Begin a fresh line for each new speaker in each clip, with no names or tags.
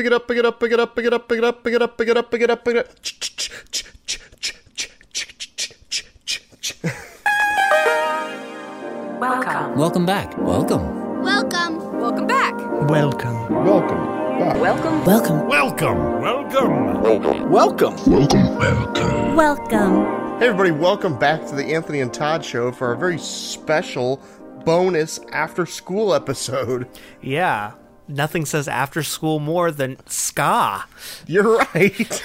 pick it up, pick it up, pick it up, pick it up, pick it up, pick it up, pick it up, pick it up, pick it up.
Welcome.
Welcome back. Welcome.
Welcome.
Welcome back.
Welcome.
Welcome.
Welcome.
Welcome.
Welcome, welcome.
Welcome.
Welcome.
Hey everybody, welcome back to the Anthony and Todd show for a very special bonus after school episode.
Yeah. Nothing says after school more than ska.
You're right.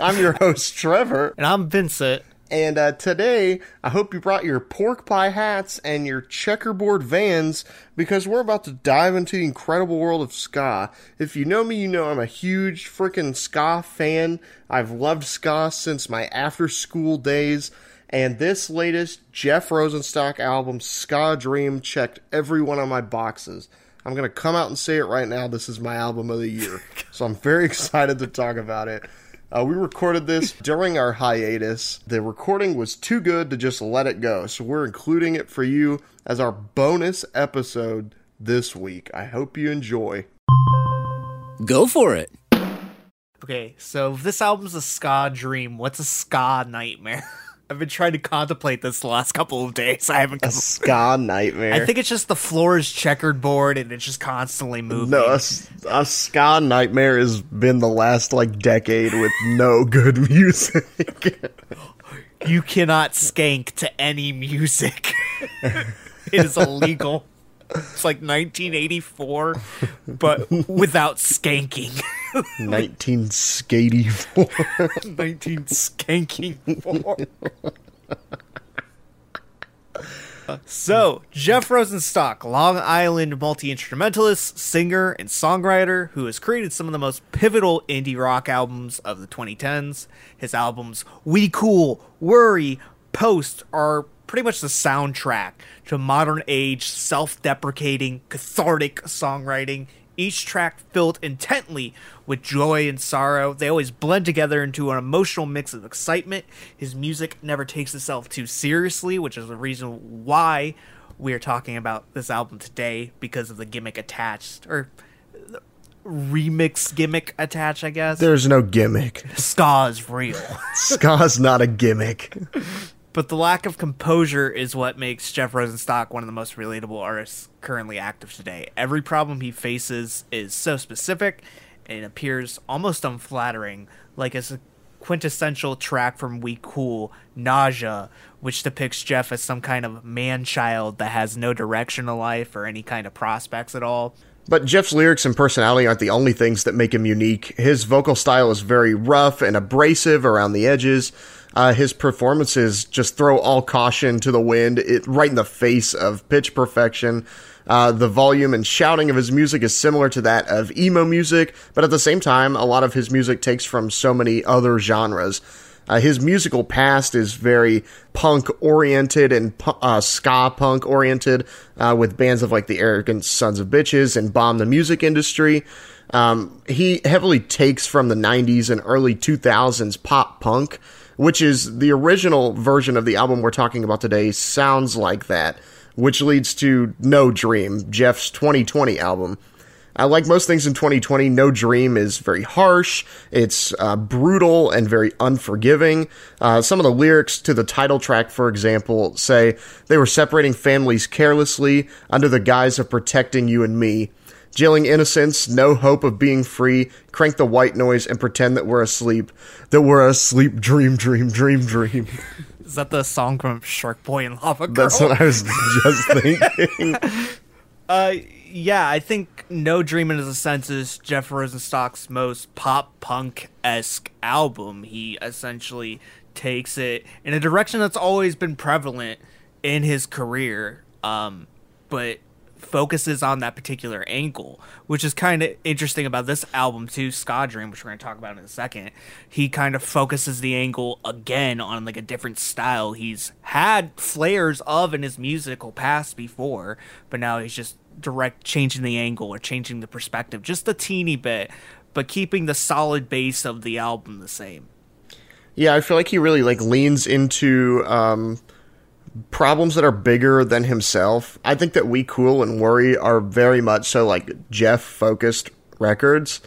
I'm your host, Trevor.
And I'm Vincent.
And uh, today, I hope you brought your pork pie hats and your checkerboard vans because we're about to dive into the incredible world of ska. If you know me, you know I'm a huge freaking ska fan. I've loved ska since my after school days. And this latest Jeff Rosenstock album, Ska Dream, checked every one of my boxes. I'm going to come out and say it right now. This is my album of the year. So I'm very excited to talk about it. Uh, we recorded this during our hiatus. The recording was too good to just let it go, so we're including it for you as our bonus episode this week. I hope you enjoy.
Go for it.
Okay, so if this album's a ska dream, what's a ska nightmare? I've been trying to contemplate this the last couple of days. I haven't
A
come
ska nightmare.
I think it's just the floor is checkered board and it's just constantly moving.
no, a ska nightmare has been the last like decade with no good music.
You cannot skank to any music. it is illegal. It's like 1984, but without skanking.
19 skatey four.
19 skanking four. So, Jeff Rosenstock, Long Island multi instrumentalist, singer, and songwriter who has created some of the most pivotal indie rock albums of the 2010s. His albums We Cool, Worry, Post are pretty much the soundtrack to modern age, self deprecating, cathartic songwriting. Each track filled intently with joy and sorrow. They always blend together into an emotional mix of excitement. His music never takes itself too seriously, which is the reason why we are talking about this album today because of the gimmick attached or the remix gimmick attached, I guess.
There's no gimmick.
Ska is real.
Ska's not a gimmick.
But the lack of composure is what makes Jeff Rosenstock one of the most relatable artists currently active today. Every problem he faces is so specific and appears almost unflattering, like as a quintessential track from We Cool, Nausea, which depicts Jeff as some kind of man child that has no direction in life or any kind of prospects at all.
But Jeff's lyrics and personality aren't the only things that make him unique. His vocal style is very rough and abrasive around the edges. Uh, his performances just throw all caution to the wind, it right in the face of pitch perfection. Uh, the volume and shouting of his music is similar to that of emo music, but at the same time, a lot of his music takes from so many other genres. Uh, his musical past is very punk oriented and uh, ska punk oriented, uh, with bands of like the Arrogant Sons of Bitches and Bomb the Music Industry. Um, he heavily takes from the 90s and early 2000s pop punk, which is the original version of the album we're talking about today, sounds like that, which leads to No Dream, Jeff's 2020 album. Uh, like most things in 2020, No Dream is very harsh. It's uh, brutal and very unforgiving. Uh, some of the lyrics to the title track, for example, say they were separating families carelessly under the guise of protecting you and me. Jailing innocents, no hope of being free, crank the white noise and pretend that we're asleep. That we're asleep, dream, dream, dream, dream.
Is that the song from Shark Boy and Lava Girl?
That's what I was just thinking.
Uh, yeah, I think No Dream in a sense is Jeff Rosenstock's most pop punk esque album. He essentially takes it in a direction that's always been prevalent in his career, um, but focuses on that particular angle, which is kind of interesting about this album too, Ska Dream, which we're going to talk about in a second. He kind of focuses the angle again on like a different style. He's had flares of in his musical past before, but now he's just direct changing the angle or changing the perspective just a teeny bit, but keeping the solid base of the album the same.
Yeah, I feel like he really like leans into um, problems that are bigger than himself. I think that We Cool and Worry are very much so like Jeff focused Records.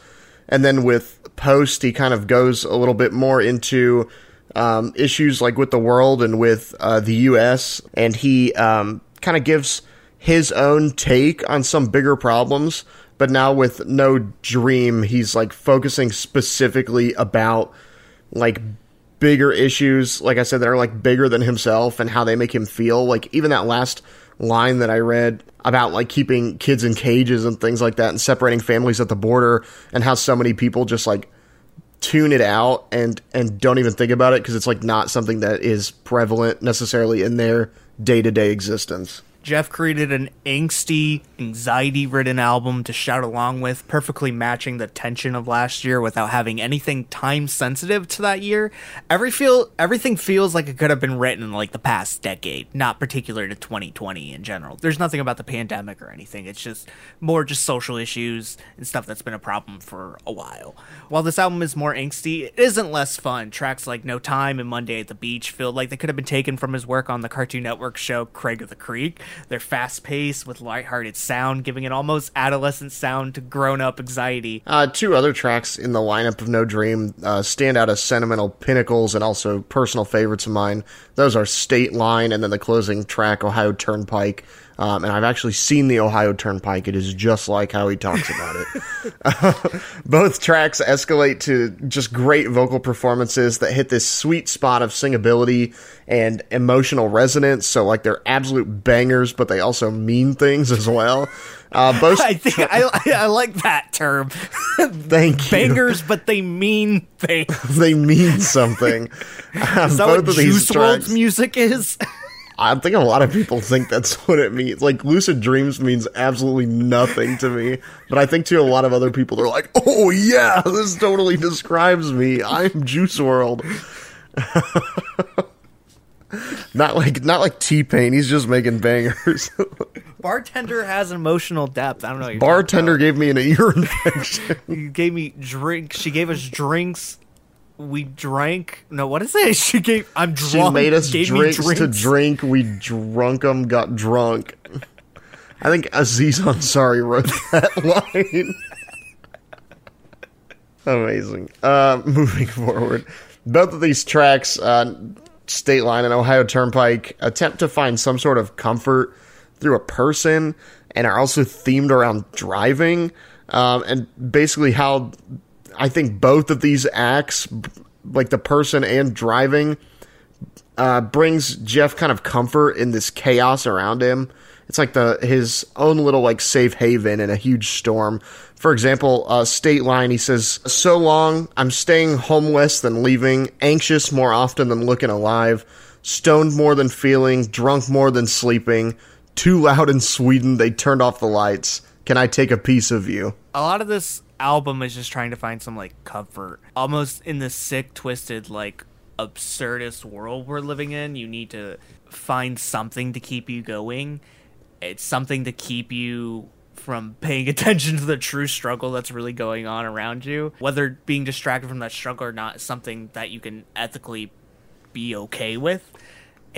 And then with Post, he kind of goes a little bit more into um, issues like with the world and with uh, the U.S. And he um, kind of gives his own take on some bigger problems. But now with No Dream, he's like focusing specifically about like bigger issues, like I said, that are like bigger than himself and how they make him feel. Like even that last line that I read about like keeping kids in cages and things like that and separating families at the border and how so many people just like tune it out and and don't even think about it because it's like not something that is prevalent necessarily in their day-to-day existence.
Jeff created an angsty, anxiety ridden album to shout along with, perfectly matching the tension of last year without having anything time sensitive to that year. Every feel everything feels like it could have been written in like the past decade, not particular to 2020 in general. There's nothing about the pandemic or anything. It's just more just social issues and stuff that's been a problem for a while. While this album is more angsty, it isn't less fun. Tracks like No Time and Monday at the Beach feel like they could have been taken from his work on the Cartoon Network show Craig of the Creek. They're fast paced with lighthearted sound, giving an almost adolescent sound to grown up anxiety.
Uh, two other tracks in the lineup of No Dream uh, stand out as sentimental pinnacles and also personal favorites of mine. Those are State Line and then the closing track, Ohio Turnpike. Um, and I've actually seen the Ohio Turnpike. It is just like how he talks about it. both tracks escalate to just great vocal performances that hit this sweet spot of singability and emotional resonance. So, like, they're absolute bangers, but they also mean things as well. Uh, both
I think I, I, I like that term.
Thank you.
Bangers, but they mean things.
they mean something.
Is that what Juice WRLD's music is?
I think a lot of people think that's what it means. Like lucid dreams means absolutely nothing to me, but I think to a lot of other people they're like, "Oh yeah, this totally describes me. I'm Juice WRLD." not like not like T Pain. He's just making bangers.
Bartender has emotional depth. I don't know.
Bartender gave me an ear infection.
you gave me drink. She gave us drinks we drank. No, what is it? She gave. I'm drunk.
She made us gave drinks, drinks, to drink. We drunk them. Got drunk. I think Aziz Ansari wrote that line. Amazing. Uh, moving forward, both of these tracks, uh, State Line and Ohio Turnpike, attempt to find some sort of comfort through a person, and are also themed around driving, um, and basically how I think both of these acts, like the person and driving, uh, brings Jeff kind of comfort in this chaos around him. It's like the his own little like safe haven in a huge storm. For example, uh, State Line, he says, "So long, I'm staying homeless than leaving, anxious more often than looking alive, stoned more than feeling, drunk more than sleeping, too loud in Sweden, they turned off the lights. Can I take a piece of you?"
A lot of this album is just trying to find some like comfort, almost in the sick, twisted, like absurdist world we're living in. You need to find something to keep you going. It's something to keep you from paying attention to the true struggle that's really going on around you. Whether being distracted from that struggle or not is something that you can ethically be okay with.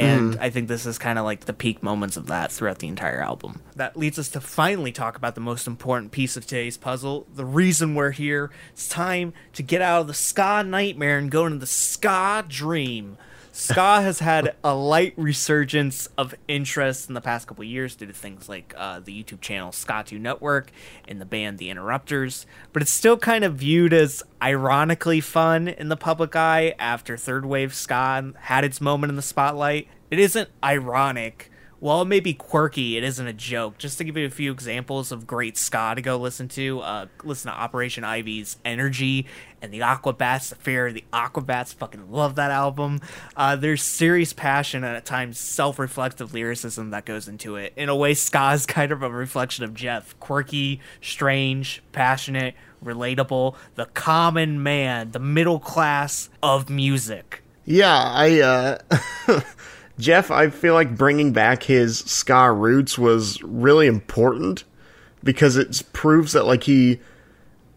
And mm. I think this is kind of like the peak moments of that throughout the entire album. That leads us to finally talk about the most important piece of today's puzzle the reason we're here. It's time to get out of the ska nightmare and go into the ska dream ska has had a light resurgence of interest in the past couple years due to things like uh, the YouTube channel Skatune Network and the band The Interrupters, but it's still kind of viewed as ironically fun in the public eye after third wave ska had its moment in the spotlight. It isn't ironic while it may be quirky, it isn't a joke. Just to give you a few examples of great ska to go listen to, uh, listen to Operation Ivy's Energy and the Aquabats, the Fear the Aquabats. Fucking love that album. Uh, there's serious passion and at times self reflective lyricism that goes into it. In a way, ska is kind of a reflection of Jeff. Quirky, strange, passionate, relatable, the common man, the middle class of music.
Yeah, I, uh. Jeff, I feel like bringing back his ska roots was really important because it proves that like he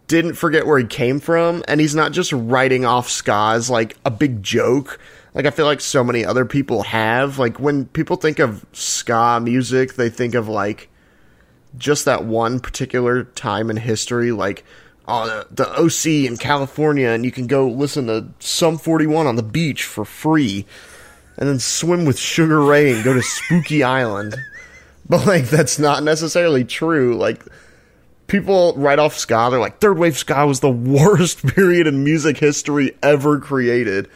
didn't forget where he came from and he's not just writing off ska as like a big joke. Like I feel like so many other people have. Like when people think of ska music they think of like just that one particular time in history like oh, the, the OC in California, and you can go listen to Sum 41 on the beach for free, and then swim with Sugar Ray and go to Spooky Island. But like, that's not necessarily true. Like, people write off ska. They're like, third wave ska was the worst period in music history ever created.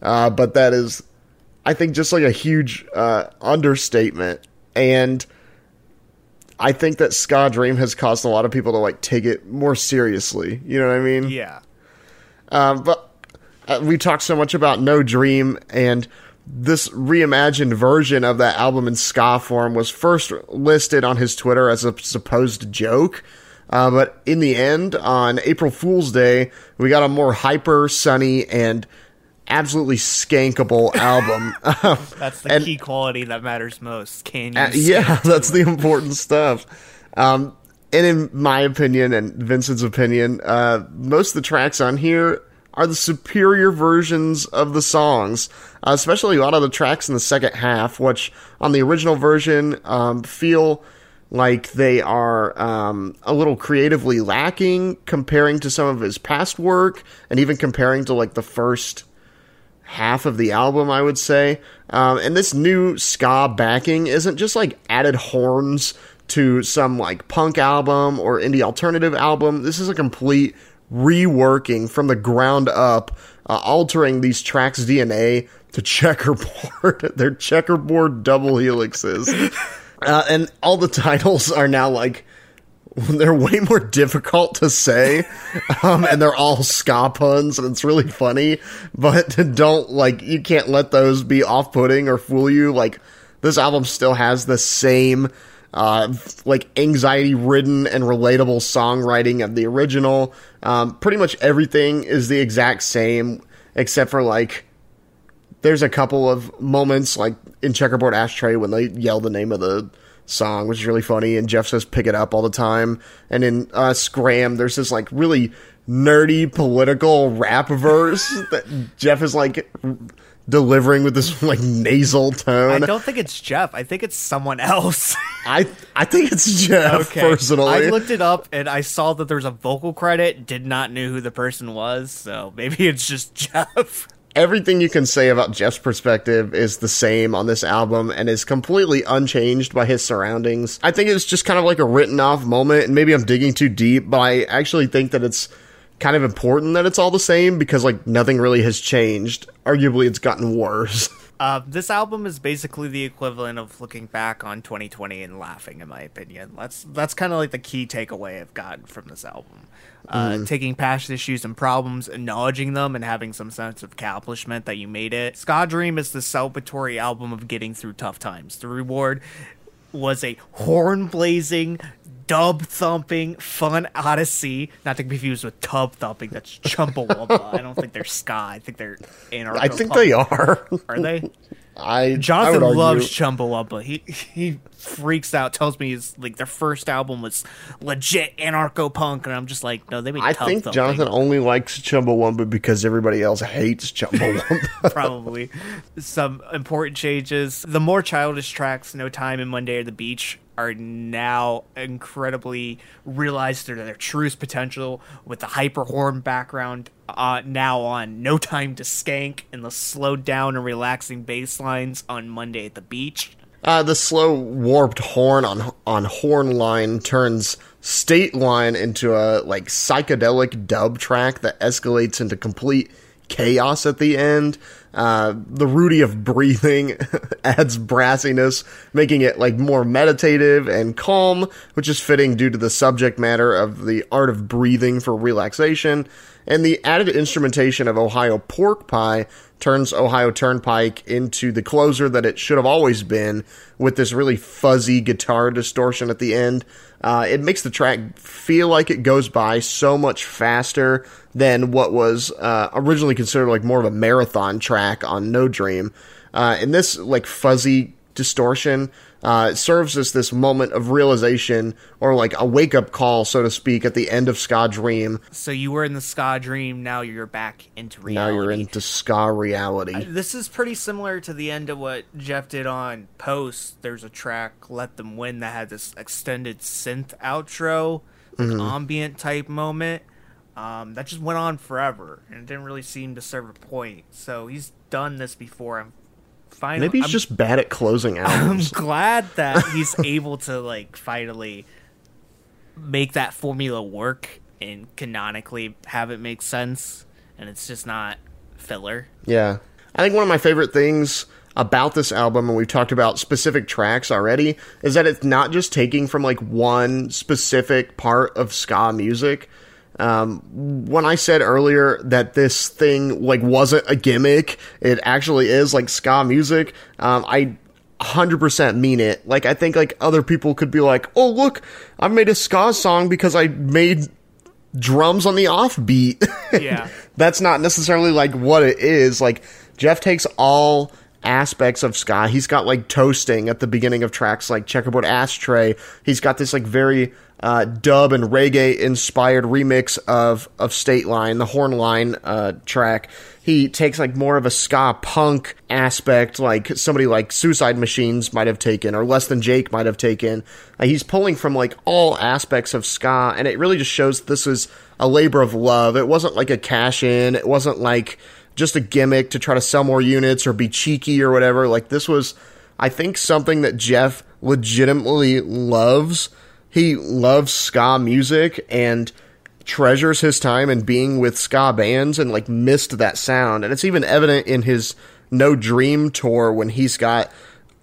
Uh, but that is, I think, just like a huge uh, understatement. And I think that Ska Dream has caused a lot of people to like take it more seriously. You know what I mean?
Yeah.
Um, but uh, we talked so much about No Dream, and this reimagined version of that album in ska form was first listed on his Twitter as a supposed joke. Uh, but in the end, on April Fool's Day, we got a more hyper, sunny, and absolutely skankable album.
That's the
And-
key quality that matters most. Can you?
Uh, yeah, that's the important stuff. Um, and in my opinion and Vincent's opinion, uh, most of the tracks on here are the superior versions of the songs, uh, especially a lot of the tracks in the second half, which on the original version um, feel like they are um, a little creatively lacking comparing to some of his past work, and even comparing to like the first half of the album, I would say. Um, and this new ska backing isn't just like added horns to some like punk album or indie alternative album. This is a complete reworking from the ground up, uh, altering these tracks' DNA to checkerboard. They're checkerboard double helixes. Uh, and all the titles are now like they're way more difficult to say, um, and they're all ska puns, and it's really funny. But don't like you can't let those be off-putting or fool you. Like this album still has the same, uh, like anxiety-ridden and relatable songwriting of the original. Um, pretty much everything is the exact same, except for like there's a couple of moments like in checkerboard ashtray when they yell the name of the song which is really funny and jeff says pick it up all the time and in uh, scram there's this like really nerdy political rap verse that jeff is like delivering with this like nasal tone.
I don't think it's Jeff. I think it's someone else.
I, I think it's jeff
okay.
personally
I looked it up and I saw that there was a vocal credit. Did not know who the person was, so maybe it's just Jeff.
everything you can say about Jeff's perspective is the same on this album and is completely unchanged by his surroundings. I think it's just kind of like a written off moment, and maybe I'm digging too deep, but I actually think that it's kind of important that it's all the same because like nothing really has changed. Arguably, it's gotten worse.
Uh, this album is basically the equivalent of looking back on 2020 and laughing, in my opinion. That's that's kind of like the key takeaway I've gotten from this album. Uh, Taking past issues and problems, acknowledging them, and having some sense of accomplishment that you made it. Ska Dream is the celebratory album of getting through tough times. The reward was a horn blazing, dub thumping, fun odyssey. Not to be confused with tub thumping. That's Chumbawamba. I don't think they're ska. I think they're anarcho.
I think they are.
Are they?
I I
Jonathan
argue-
loves Chumbawamba. He he freaks out. Tells me his like their first album was legit anarcho punk, and I'm just like, no, they made.
I think
thumping.
Jonathan only likes Chumbawamba because everybody else hates Chumbawamba.
probably some important changes. The more childish tracks, "No Time" and "Monday at the Beach," are now incredibly realized their their truest potential with the hyper horn background. Uh, now on "No Time to Skank" and the slowed down and relaxing bass lines on "Monday at the Beach."
Uh, the slow warped horn on on horn line turns state line into a like psychedelic dub track that escalates into complete chaos at the end. Uh, the Rudy of breathing adds brassiness, making it like more meditative and calm, which is fitting due to the subject matter of the art of breathing for relaxation. And the added instrumentation of Ohio Pork Pie turns Ohio Turnpike into the closer that it should have always been with this really fuzzy guitar distortion at the end. Uh, it makes the track feel like it goes by so much faster than what was uh, originally considered like more of a marathon track on No Dream. Uh, and this like fuzzy distortion uh, serves as this moment of realization or like a wake up call, so to speak, at the end of Ska Dream.
So you were in the ska dream. Now you're back into reality.
Now you're into Ska reality.
This is pretty similar to the end of what Jeff did on Post. There's a track, Let Them Win, that had this extended synth outro, like ambient type moment. um, that just went on forever and it didn't really seem to serve a point. So he's done this before. I'm finally
Maybe he's
I'm,
just bad at closing albums.
I'm glad that he's able to like finally make that formula work and canonically have it make sense and it's just not filler.
Yeah. I think one of my favorite things about this album, and we've talked about specific tracks already, is that it's not just taking from like one specific part of ska music. Um, when I said earlier that this thing like wasn't a gimmick, it actually is like ska music. Um, I 100% mean it. Like I think like other people could be like, "Oh, look, I made a ska song because I made drums on the offbeat."
Yeah.
That's not necessarily like what it is. Like Jeff takes all aspects of ska. He's got like toasting at the beginning of tracks like Checkerboard Ashtray. He's got this like very uh, dub and reggae inspired remix of of State Line, the Horn Line uh, track. He takes like more of a ska punk aspect, like somebody like Suicide Machines might have taken, or Less Than Jake might have taken. Uh, he's pulling from like all aspects of ska, and it really just shows this is a labor of love. It wasn't like a cash in. It wasn't like just a gimmick to try to sell more units or be cheeky or whatever. Like this was, I think, something that Jeff legitimately loves. He loves ska music and treasures his time and being with ska bands and like missed that sound. And it's even evident in his No Dream tour when he's got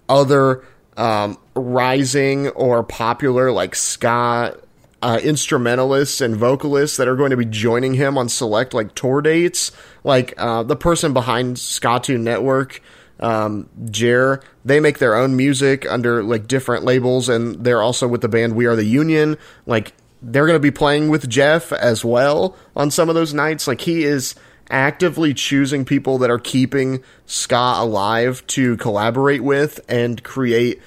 other um, rising or popular like ska uh, instrumentalists and vocalists that are going to be joining him on select like tour dates. Like uh, the person behind Skatune Network, um, Jer, they make their own music under like different labels, and they're also with the band We Are the Union. Like they're going to be playing with Jeff as well on some of those nights. Like he is actively choosing people that are keeping ska alive to collaborate with and create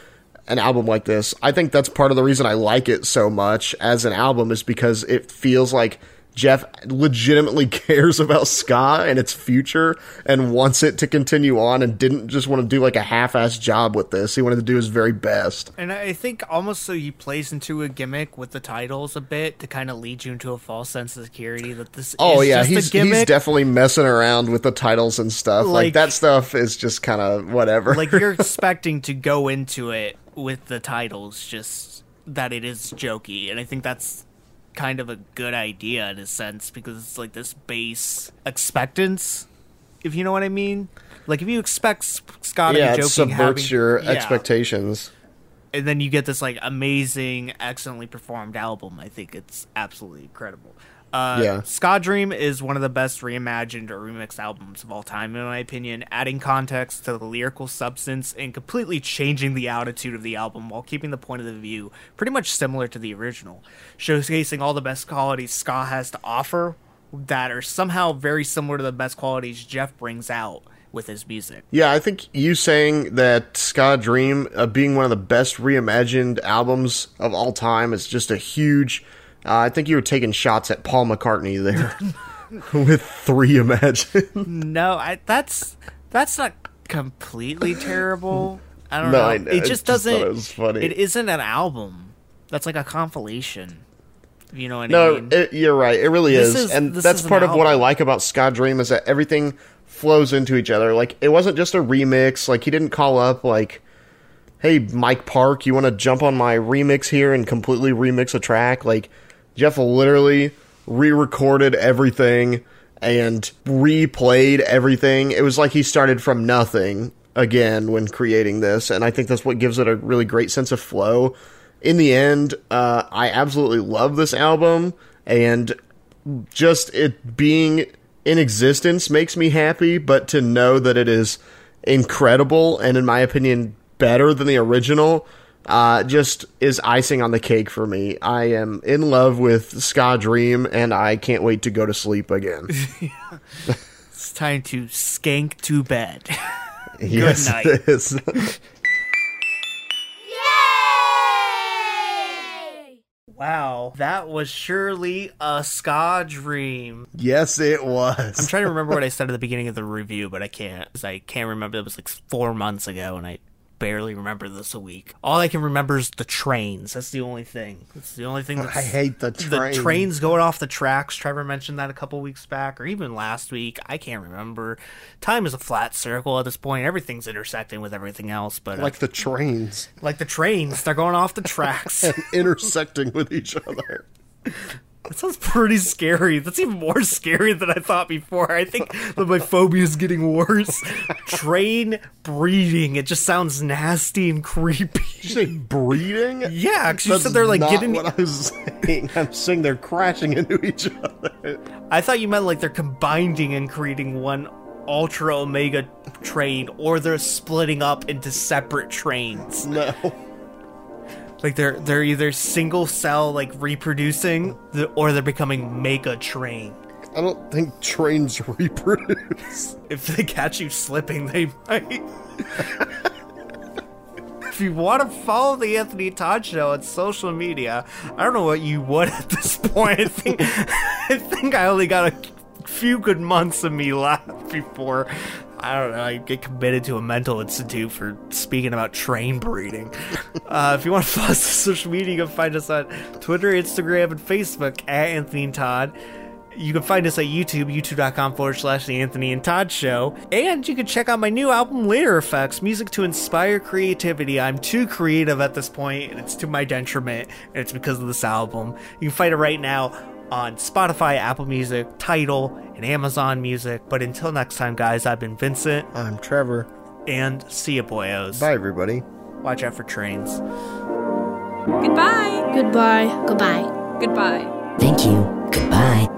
an album like this. I think that's part of the reason I like it so much as an album is because it feels like Jeff legitimately cares about ska and its future and wants it to continue on and didn't just want to do like a half-ass job with this. He wanted to do his very best.
And I think almost so he plays into a gimmick with the titles a bit to kind of lead you into a false sense of security that this
Oh
is
yeah,
just
he's
a gimmick.
he's definitely messing around with the titles and stuff. Like,
Like-
that stuff is just kind of whatever.
like you're expecting to go into it with the titles just that it is jokey and i think that's kind of a good idea in a sense because it's like this base expectance if you know what i mean. Like if you expect scott
yeah,
to be
it subverts
having,
your
yeah,
expectations.
and then you get this like amazing excellently performed album. I think it's absolutely incredible uh,
Yeah.
Ska Dream is one of the best reimagined or remixed albums of all time, in my opinion, adding context to the lyrical substance and completely changing the attitude of the album while keeping the point of the view pretty much similar to the original, showcasing all the best qualities Ska has to offer that are somehow very similar to the best qualities Jeff brings out with his music.
Yeah, I think you saying that Ska Dream uh, being one of the best reimagined albums of all time is just a huge. Uh, I think you were taking shots at Paul McCartney there with three Imagine.
No, I that's that's not completely terrible. I don't
No,
know.
I know.
It
I
just
just
doesn't.
it was funny.
It isn't an album. That's like a compilation. You know what I
no,
mean?
it, you're right. It really is,
is-
and that's
is an
part of what I like about Ska Dream is that everything flows into each other. Like it wasn't just a remix. Like he didn't call up like, "Hey, Mike Park, you want to jump on my remix here and completely remix a track?" Like Jeff literally re-recorded everything and replayed everything. It was like he started from nothing again when creating this, and I think that's what gives it a really great sense of flow. In the end, uh, I absolutely love this album, and just it being in existence makes me happy, but to know that it is incredible and, in my opinion, better than the original, uh, just is icing on the cake for me. I am in love with Ska Dream, and I can't wait to go to sleep again.
it's time to skank to bed.
yes,
night.
it is.
wow, that was surely a ska dream.
yes, it was.
I'm trying to remember what I said at the beginning of the review, but I can't. 'cause I can't remember. It was like four months ago, and I barely remember this a week. All I can remember is the trains. That's the only thing. That's the only thing. That's,
I hate the train.
the trains going off the tracks. Trevor mentioned that a couple weeks back, or even last week. I can't remember. Time is a flat circle at this point. Everything's intersecting with everything else, but uh,
like the trains
like the trains, they're going off the tracks.
And intersecting with each other.
That sounds pretty scary. That's even more scary than I thought before. I think that my phobia is getting worse. Train breeding. It just sounds nasty and creepy.
Did you say breeding?
Yeah, because you said they're like
not
getting.
what I was saying. I'm saying they're crashing into each other.
I thought you meant like they're combining and creating one ultra omega train, or they're splitting up into separate trains.
No.
Like they're they're either single cell like reproducing, or they're becoming mega train.
I don't think trains reproduce.
If they catch you slipping, they might. if you want to follow the Anthony Todd Show on social media, I don't know what you would at this point. I think I think I only got a few good months of me left before. I don't know. I get committed to a mental institute for speaking about train breeding. Uh, if you want to follow us on social media, you can find us on Twitter, Instagram, and Facebook at Anthony and Todd. You can find us at YouTube, youtube.com forward slash The Anthony and Todd Show. And you can check out my new album, Later Effects, music to inspire creativity. I'm too creative at this point, and it's to my detriment, and it's because of this album. You can find it right now on Spotify, Apple Music, Tidal, and Amazon Music. But until next time, guys, I've been Vincent,
I'm Trevor.
and see ya, boyos.
Bye, everybody.
Watch out for trains.
Goodbye.
Goodbye. Goodbye.
Goodbye.
Thank you. Goodbye.